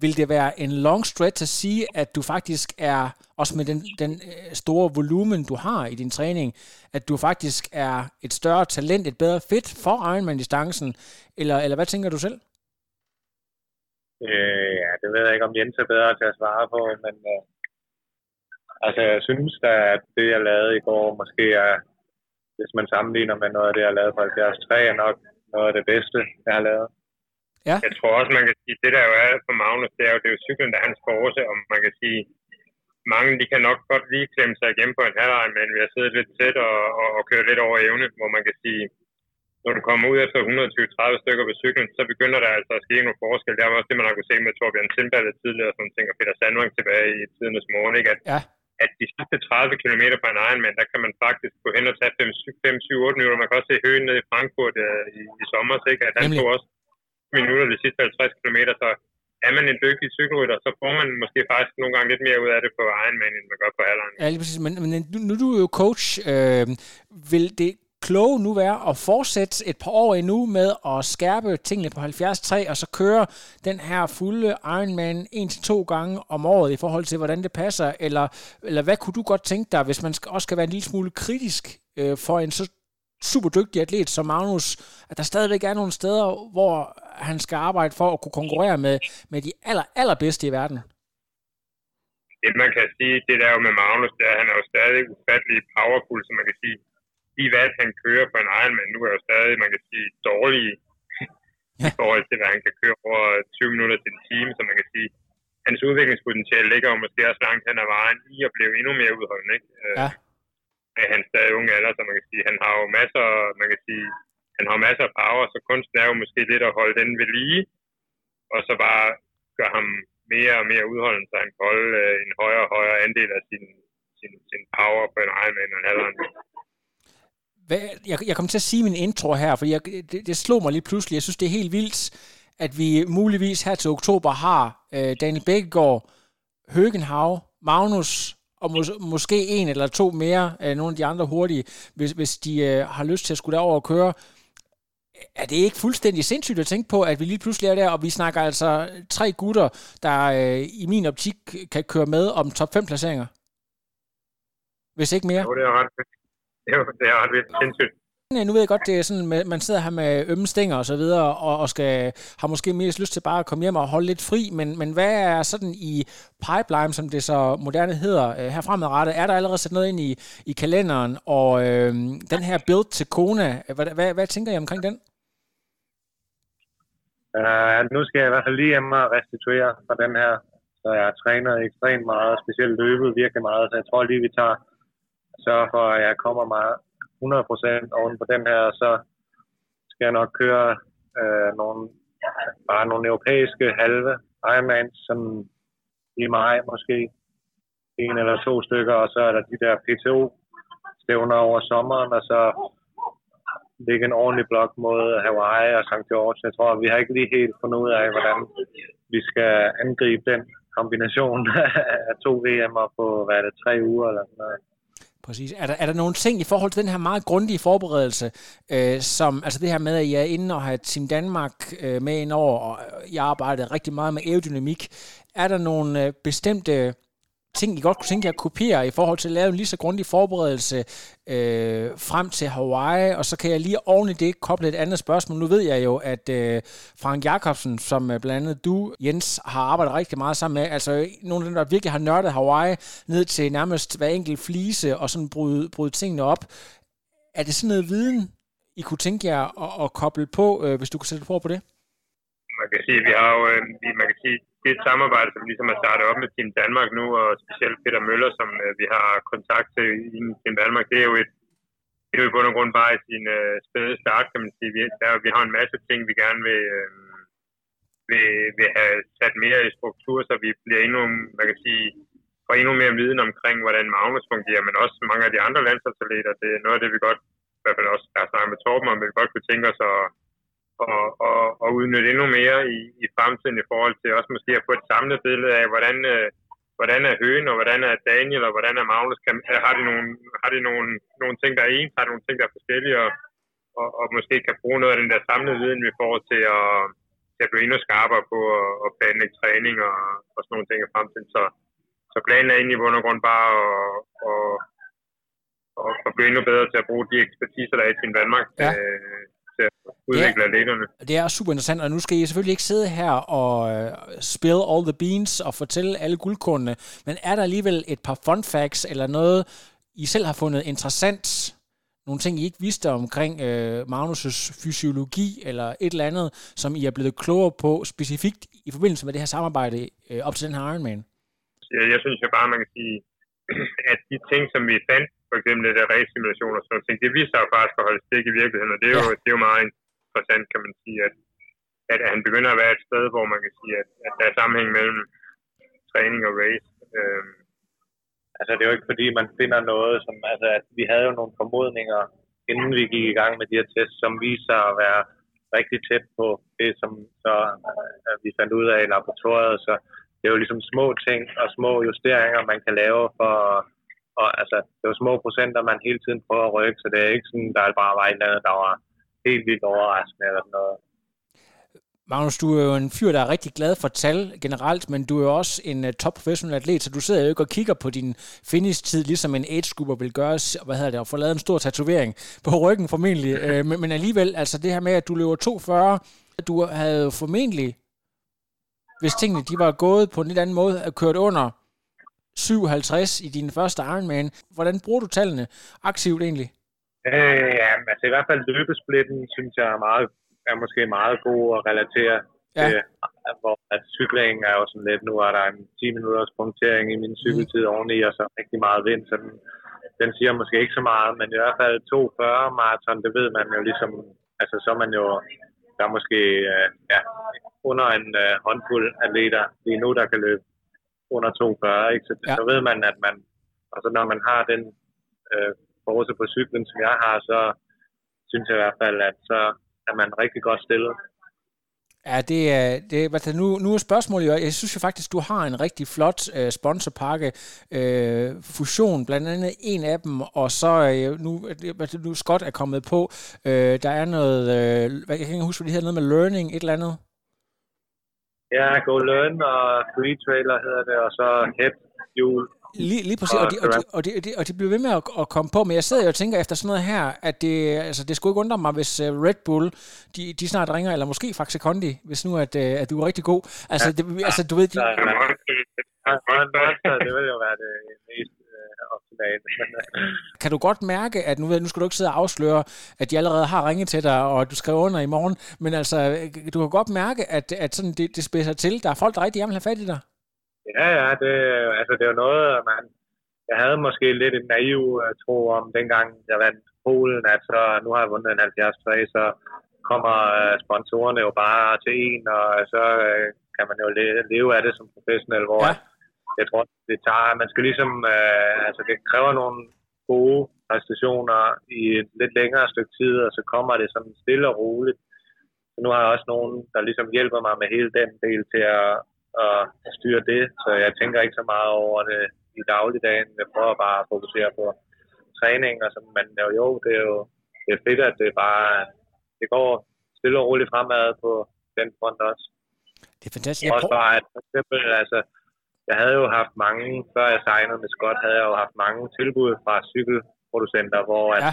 vil det være en long stretch at sige, at du faktisk er, også med den, den øh, store volumen, du har i din træning, at du faktisk er et større talent, et bedre fit for Ironman-distancen? Eller, eller hvad tænker du selv? Øh, ja, det ved jeg ikke, om Jens er bedre til at svare på, men øh, altså, jeg synes at det, jeg lavede i går, måske er, hvis man sammenligner med noget af det, jeg lavede på 73, er nok noget af det bedste, jeg har lavet. Ja. Jeg tror også, man kan sige, det der jo er for Magnus, det er jo, det er jo cyklen, der er hans force, og man kan sige, mange de kan nok godt lige klemme sig igennem på en halvleg, men vi har siddet lidt tæt og, og, og kørt lidt over evne, hvor man kan sige, når du kommer ud efter 120-30 stykker på cyklen, så begynder der altså at ske nogle forskel. Det er også det, man har kunnet se med Torbjørn Timballe tidligere, ting, og Peter Sandvang tilbage i tidernes morgen, ikke? At, ja. at de sidste 30 km på en Ironman, der kan man faktisk gå hen og tage 5-7-8 minutter. Man kan også se høen nede i Frankfurt uh, i, i sommer, ikke? At han tog også minutter de sidste 50 km, så er man en dygtig cykelrytter, så får man måske faktisk nogle gange lidt mere ud af det på Ironman, end man gør på halveren. Ja, lige præcis. Men, men nu, nu er du jo coach. Øh, vil det kloge nu være at fortsætte et par år endnu med at skærpe tingene på 73, og så køre den her fulde Ironman en til to gange om året i forhold til, hvordan det passer? Eller, eller hvad kunne du godt tænke dig, hvis man også skal være en lille smule kritisk øh, for en så super dygtig atlet som Magnus, at der stadigvæk er nogle steder, hvor han skal arbejde for at kunne konkurrere med, med de aller, allerbedste i verden? Det man kan sige, det der jo med Magnus, det er, at han er jo stadig ufattelig powerful, som man kan sige de valg, han kører på en Ironman, nu er jo stadig, man kan sige, dårlige ja. i forhold til, hvad han kan køre over 20 minutter til en time, så man kan sige, hans udviklingspotentiale ligger jo måske også langt hen ad vejen i at blive endnu mere udholdende, ikke? Øh, ja. Med hans stadig unge alder, så man kan sige, han har jo masser, man kan sige, han har masser af power, så kunsten er jo måske lidt at holde den ved lige, og så bare gør ham mere og mere udholdende, så han kan holde øh, en højere og højere andel af sin, sin, sin power på en Ironman og en. Hvad, jeg, jeg kom til at sige min intro her, for jeg, det, det slog mig lige pludselig. Jeg synes, det er helt vildt, at vi muligvis her til oktober har øh, Daniel Bækkegaard, Høgenhav, Magnus og mås- måske en eller to mere af nogle af de andre hurtige, hvis, hvis de øh, har lyst til at skulle derover og køre. Er det ikke fuldstændig sindssygt at tænke på, at vi lige pludselig er der, og vi snakker altså tre gutter, der øh, i min optik kan køre med om top 5 placeringer? Hvis ikke mere. Jo, det er ret jo, det er ret vildt sindssygt. Nu ved jeg godt, det er sådan, man sidder her med ømme stænger og så videre, og, og skal, har måske mest lyst til bare at komme hjem og holde lidt fri, men, men hvad er sådan i pipeline, som det så moderne hedder, øh, her fremadrettet? Er der allerede sat noget ind i, i kalenderen, og øh, den her build til Kona, hvad, hvad, hvad tænker I omkring den? Uh, nu skal jeg i hvert fald lige hjem og restituere fra den her, så jeg træner ekstremt meget, specielt løbet virkelig meget, så jeg tror lige, vi tager sørge for, at jeg kommer mig 100% oven på den her, så skal jeg nok køre øh, nogle, bare nogle europæiske halve Ironmans, som i maj måske, en eller to stykker, og så er der de der PTO-stævner over sommeren, og så ligge en ordentlig blok mod Hawaii og St. George. Jeg tror, vi har ikke lige helt fundet ud af, hvordan vi skal angribe den kombination af to VM'er på, hvad er det, tre uger eller sådan noget. Præcis. Er der, er der nogle ting i forhold til den her meget grundige forberedelse, øh, som altså det her med, at jeg er inde og har Team Danmark øh, med ind over, og jeg arbejder rigtig meget med aerodynamik. Er der nogle øh, bestemte ting, I godt kunne tænke jer at kopiere i forhold til at lave en lige så grundig forberedelse øh, frem til Hawaii, og så kan jeg lige oven i det koble et andet spørgsmål. Nu ved jeg jo, at øh, Frank Jakobsen, som øh, blandt andet du, Jens, har arbejdet rigtig meget sammen med, altså nogle af dem, der virkelig har nørdet Hawaii ned til nærmest hver enkelt flise og sådan bryde, bryde tingene op. Er det sådan noget viden, I kunne tænke jer at, at koble på, øh, hvis du kunne sætte på på det? Man kan sige, vi har jo, øh, man kan sige, det er et samarbejde, som ligesom er startet op med Team Danmark nu, og specielt Peter Møller, som øh, vi har kontakt til i Team Danmark. Det er jo et, det er jo i bund og grund bare i sin øh, spæde start, kan man sige. Vi, der, vi har en masse ting, vi gerne vil, øh, vil, vil have sat mere i struktur, så vi bliver endnu, man kan sige, får endnu mere viden omkring, hvordan Magnus fungerer, men også mange af de andre landsholdsatleter. Det er noget af det, vi godt, i hvert fald også, der har snakket med Torben om, vi godt kunne tænke os at og, og, og udnytte endnu mere i, i fremtiden i forhold til også måske at få et samlet billede af, hvordan, øh, hvordan er Høen, og hvordan er Daniel, og hvordan er Magnus. Kan, har de, nogle, har de nogle, nogle ting, der er ens, har de nogle ting, der er forskellige, og, og, og måske kan bruge noget af den der samlede viden, vi får til at, til at blive endnu skarpere på at, at planlægge træning og, og sådan nogle ting i fremtiden. Så, så planen er egentlig i bund og grund bare at, at, at, at blive endnu bedre til at bruge de ekspertiser, der er i Team Danmark. Ja. Øh, til at udvikle ja, atleterne. Det er super interessant, og nu skal I selvfølgelig ikke sidde her og uh, spill all the beans og fortælle alle guldkornene, men er der alligevel et par fun facts eller noget, I selv har fundet interessant, nogle ting, I ikke vidste omkring uh, Magnus' fysiologi eller et eller andet, som I er blevet klogere på specifikt i forbindelse med det her samarbejde uh, op til den her Ironman? Jeg, jeg synes jo bare, man kan sige, at de ting, som vi fandt for eksempel det der race-simulation og sådan noget, det viser sig faktisk at holde stik i virkeligheden, og det er, jo, ja. det er jo meget interessant, kan man sige, at, at han begynder at være et sted, hvor man kan sige, at, at der er sammenhæng mellem træning og race. Øhm. Altså, det er jo ikke fordi, man finder noget, som, altså, at vi havde jo nogle formodninger, inden vi gik i gang med de her tests, som viser at være rigtig tæt på det, som så, uh, vi fandt ud af i laboratoriet, så det er jo ligesom små ting og små justeringer, man kan lave for og altså, det var små procenter, man hele tiden prøver at rykke, så det er ikke sådan, der bare var et eller andet, der var helt vildt overraskende eller sådan noget. Magnus, du er jo en fyr, der er rigtig glad for tal generelt, men du er jo også en uh, top professional atlet, så du sidder jo ikke og kigger på din finish-tid, ligesom en age vil gøre, hvad hedder det, og få lavet en stor tatovering på ryggen formentlig. uh, men, men alligevel, altså det her med, at du løber 2.40, du havde formentlig, hvis tingene de var gået på en lidt anden måde, kørt under 57 i din første Ironman. Hvordan bruger du tallene aktivt egentlig? Øh, ja, altså i hvert fald løbesplitten, synes jeg er, meget, er måske meget god at relatere ja. til, hvor at cyklingen er jo sådan lidt, nu er der en 10 minutters punktering i min mm. cykeltid mm. oveni, og så rigtig meget vind, så den, den siger måske ikke så meget, men i hvert fald 240 maraton, det ved man jo ligesom, altså så er man jo der er måske øh, ja, under en øh, håndfuld atleter lige nu, der kan løbe under 2,40. Ikke? Så, Ja. så ved man, at man, altså når man har den øh, force på cyklen, som jeg har, så synes jeg i hvert fald, at så er man rigtig godt stillet. Ja, det er, det, altså nu, nu er spørgsmålet jo, jeg synes jo faktisk, du har en rigtig flot øh, sponsorpakke, øh, Fusion, blandt andet en af dem, og så øh, nu, det- nu Scott er kommet på, øh, der er noget, øh, jeg kan ikke huske, hvad det hedder, noget med learning, et eller andet. Ja, Go Learn og Free Trailer hedder det, og så Head Fuel. Lige, lige præcis, og de, og, de, og, de, og, de, og de bliver ved med at, at komme på, men jeg sidder jo og tænker efter sådan noget her, at det, altså, det skulle ikke undre mig, hvis uh, Red Bull, de, de snart ringer, eller måske Faxe Kondi, hvis nu at, uh, at du er rigtig god. Altså, det, altså du ved, de, Så, man, man, monster, det vil jo være det øh, optimale. Men, øh, kan du godt mærke, at nu, nu skal du ikke sidde og afsløre, at de allerede har ringet til dig, og at du skriver under i morgen, men altså, du kan godt mærke, at, at sådan det, det spidser til. Der er folk, der rigtig gerne vil have fat i dig. Ja, ja, det, altså, det er jo noget, man, jeg havde måske lidt en naiv uh, tro om, dengang jeg vandt Polen, at så, nu har jeg vundet en 73, så kommer sponsorerne jo bare til en, og så kan man jo leve, leve af det som professionel, hvor Ja. Jeg tror, det tager, man skal ligesom, uh, altså det kræver nogle gode præstationer i et lidt længere stykke tid, og så kommer det sådan stille og roligt. Så nu har jeg også nogen, der ligesom hjælper mig med hele den del til at, at styre det, så jeg tænker ikke så meget over det i dagligdagen. Jeg prøver bare at fokusere på træning og sådan, men jo, jo, det er jo det er fedt, at det bare det går stille og roligt fremad på den front også. Det er fantastisk. Også bare, at for eksempel, altså, jeg havde jo haft mange, før jeg signede med Scott, havde jeg jo haft mange tilbud fra cykelproducenter, hvor at Ja.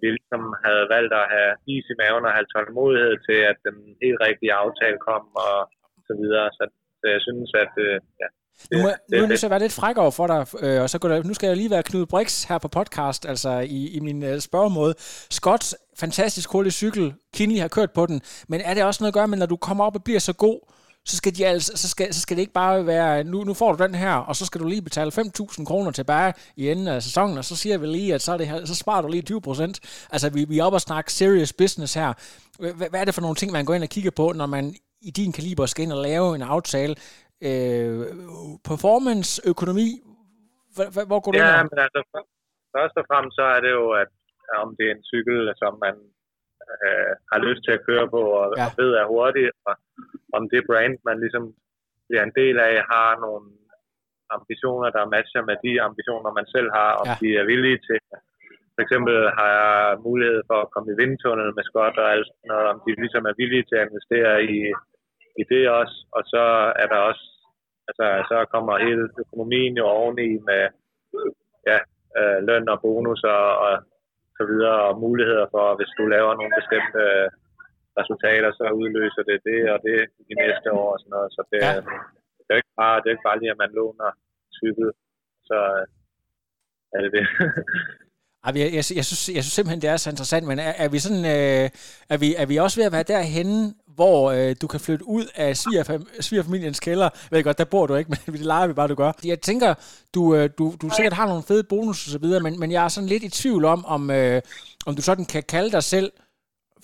vi ligesom havde valgt at have is i maven og have tålmodighed til, at den helt rigtige aftale kom og så videre. Så, så jeg synes, at øh, ja, Nu, må, det nu er jeg at være lidt fræk over for dig, øh, og så går der, nu skal jeg lige være Knud Brix her på podcast, altså i, i min øh, spørgemåde. Scott, fantastisk hurtig cykel, Kinley har kørt på den, men er det også noget at gøre med, når du kommer op og bliver så god, så skal, de altså, så skal, så skal det ikke bare være, nu, nu får du den her, og så skal du lige betale 5.000 kroner tilbage i enden af sæsonen, og så siger vi lige, at så, er det, her- så sparer du lige 20 procent. Altså, vi, vi er oppe og snakke serious business her. Hvad, hvad er det for nogle ting, man går ind og kigger på, når man i din kaliber skal ind og lave en aftale? Øh, performance, økonomi, hvor, hvor- går du Ja, ind? ad? men altså, først og fremmest så er det jo, at om det er en cykel, som man øh, har lyst til at køre på og, Ja. og ved er hurtig, og om det brand, man ligesom bliver en del af, har nogle ambitioner, der matcher med de ambitioner, man selv har, om Ja. de er villige til. For eksempel har jeg mulighed for at komme i vindtunnel med Scott og alt noget, om de ligesom er villige til at investere i, i det også. Og så er der også, altså så kommer hele økonomien jo oveni med ja, øh, løn og bonus og, og så videre, og muligheder for, hvis du laver nogle bestemte øh, resultater, så udløser det det og det i næste år og sådan noget. Så det, Ja. ja. det, er, ikke bare, det er ikke bare lige, at man låner cykel, så øh, er det det. Jeg, jeg, jeg, synes, jeg synes simpelthen, det er så interessant, men er, er vi sådan, øh, er, vi, er vi også ved at være derhenne, hvor øh, du kan flytte ud af svigerfam- svigerfamiliens kælder? Jeg ved godt, der bor du ikke, men det leger vi bare, du gør. Jeg tænker, du, øh, du, du sikkert har nogle fede bonus og så videre, men, men jeg er sådan lidt i tvivl om, om, øh, om du sådan kan kalde dig selv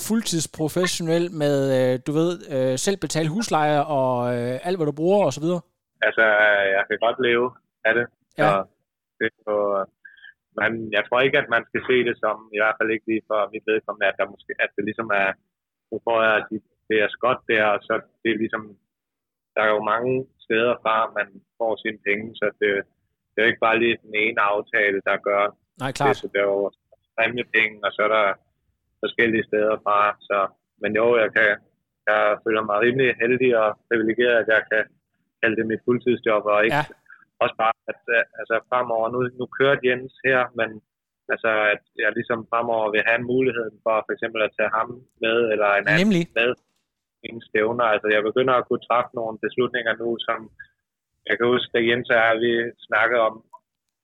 fuldtidsprofessionel med, øh, du ved, øh, selv betale husleje og øh, alt, hvad du bruger og så videre. altså, jeg kan godt leve af det. Ja. Det er jo, men jeg tror ikke, at man skal se det som, i hvert fald ikke lige for mit vedkommende, at, der måske, at det ligesom er, nu får jeg, at de- det er skot der, og så det er ligesom, der er jo mange steder fra, man får sine penge, så det, det er jo ikke bare lige den ene aftale, der gør Nej, det, klart. så det er jo præmiepenge, og så er der forskellige steder fra, så, men jo, jeg kan, jeg føler mig rimelig heldig og privilegeret, at jeg kan kalde det mit fuldtidsjob, og ikke Ja. også bare, at altså fremover, nu, nu kørte Jens her, men altså, at jeg ligesom fremover vil have en mulighed for for eksempel at tage ham med, eller en anden Nemlig. med mine stævner. Altså, jeg begynder at kunne træffe nogle beslutninger nu, som jeg kan huske, at Jens og jeg, vi snakkede om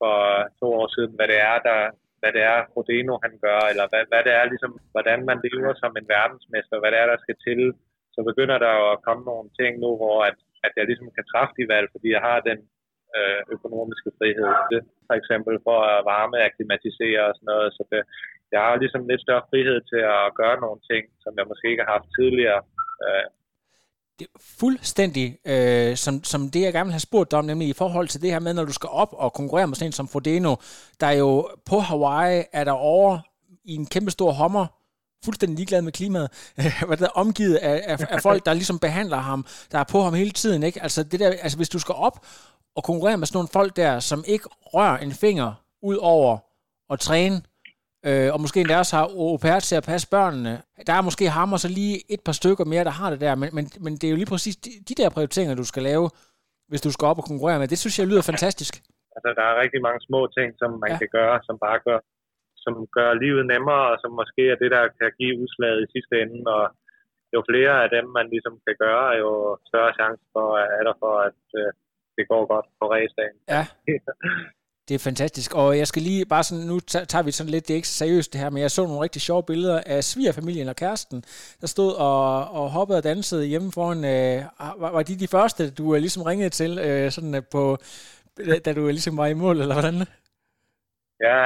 for to år siden, hvad det er, der hvad det er, Rodeno han gør, eller hvad, hvad det er, ligesom, hvordan man lever som en verdensmester, hvad det er, der skal til, så begynder der jo at komme nogle ting nu, hvor at, at jeg ligesom kan træffe de valg, fordi jeg har den øh, økonomiske frihed. Det, for eksempel for at varme akklimatisere og sådan noget, så det, jeg har ligesom lidt større frihed til at gøre nogle ting, som jeg måske ikke har haft tidligere. Øh, det er fuldstændig øh, som, som det, jeg gerne vil have spurgt dig om, nemlig i forhold til det her med, når du skal op og konkurrere med sådan en som Frodeno, der er jo på Hawaii, er der over i en kæmpe stor hommer, fuldstændig ligeglad med klimaet, hvad der er omgivet af, af, af folk, der ligesom behandler ham, der er på ham hele tiden, ikke? Altså, det der, altså hvis du skal op og konkurrere med sådan nogle folk der, som ikke rører en finger ud over at træne, øh, og måske endda også har au pair til at passe børnene. Der er måske ham og så lige et par stykker mere, der har det der, men, men, men det er jo lige præcis de, de der prioriteringer, du skal lave, hvis du skal op og konkurrere med. Det synes jeg lyder fantastisk. Altså, der er rigtig mange små ting, som man ja. kan gøre, som bare gør, som gør livet nemmere, og som måske er det, der kan give udslaget i sidste ende. Og jo flere af dem, man ligesom kan gøre, jo større chance for, er der for, at øh, det går godt på racedagen. Ja. Det er fantastisk, og jeg skal lige bare sådan, nu tager vi sådan lidt, det er ikke så seriøst det her, men jeg så nogle rigtig sjove billeder af svigerfamilien og kæresten, der stod og, og hoppede og dansede hjemme foran, øh, var, var de de første, du øh, ligesom ringede til, øh, sådan øh, på, da du ligesom var i mål, eller hvordan? Ja,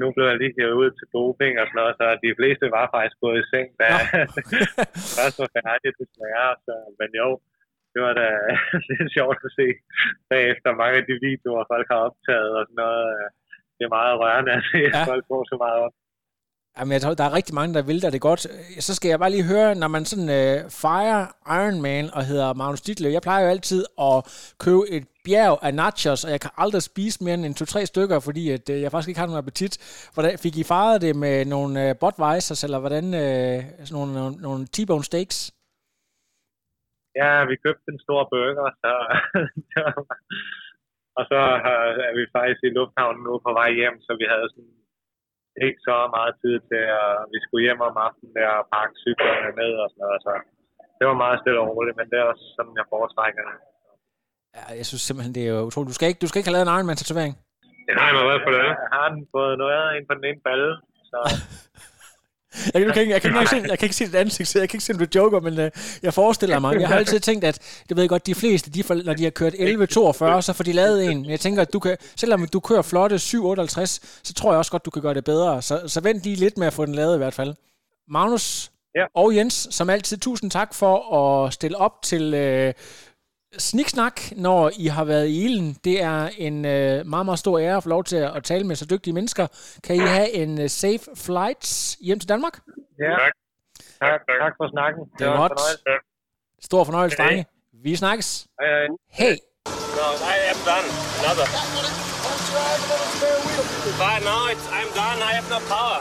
nu blev jeg lige hævet ud til doping og sådan noget, så de fleste var faktisk gået i seng, da først var færdigt desværre, så, men jo, det var da lidt sjovt at se bagefter mange af de videoer, folk har optaget og sådan noget. Øh, det er meget rørende at se, at ja. folk får så meget op. Jamen, jeg tror, der er rigtig mange, der vil det godt. Så skal jeg bare lige høre, når man sådan uh, fejrer Iron Man og hedder Magnus Ditlev, jeg plejer jo altid at købe et bjerg af nachos, og jeg kan aldrig spise mere end en to-tre stykker, fordi at, uh, jeg faktisk ikke har nogen appetit. Hvordan, fik I fejret det med nogle uh, Budweisers, eller hvordan, uh, sådan nogle, nogle, nogle T-bone steaks? Ja, vi købte en stor burger, så, og så er vi faktisk i lufthavnen nu på vej hjem, så vi havde sådan ikke så meget tid til, at vi skulle hjem om aftenen der og pakke cyklerne ned og sådan noget. Så det var meget stille og roligt, men det er også sådan, jeg foretrækker det. Ja, jeg synes simpelthen, det er jo utroligt. Du skal ikke, du skal ikke have lavet en Ironman-tatovering? Nej, men hvad for det? Jeg har den fået noget ind på den ene balle, så Jeg, kan, ikke, jeg, kan ikke se, jeg kan ikke se dit ansigt, så jeg kan ikke se, om du joker, men uh, jeg forestiller mig. Jeg har altid tænkt, at det ved jeg godt, de fleste, de, når de har kørt 11.42, så får de lavet en. Men jeg tænker, at du kan, selvom du kører flotte 7.58, så tror jeg også godt, du kan gøre det bedre. Så, så vent lige lidt med at få den lavet i hvert fald. Magnus ja. og Jens, som altid, tusind tak for at stille op til uh, sniksnak, når I har været i ilden. Det er en øh, meget, meget stor ære at få lov til at, at tale med så dygtige mennesker. Kan I have en uh, safe flight hjem til Danmark? Ja, tak. Tak, tak for snakken. Det var godt. Fornøjelse. Stor fornøjelse, hey. drenge. Vi snakkes. Hej, hej. Hey. No, I am done. Another. But now it's, I'm done. I have no power.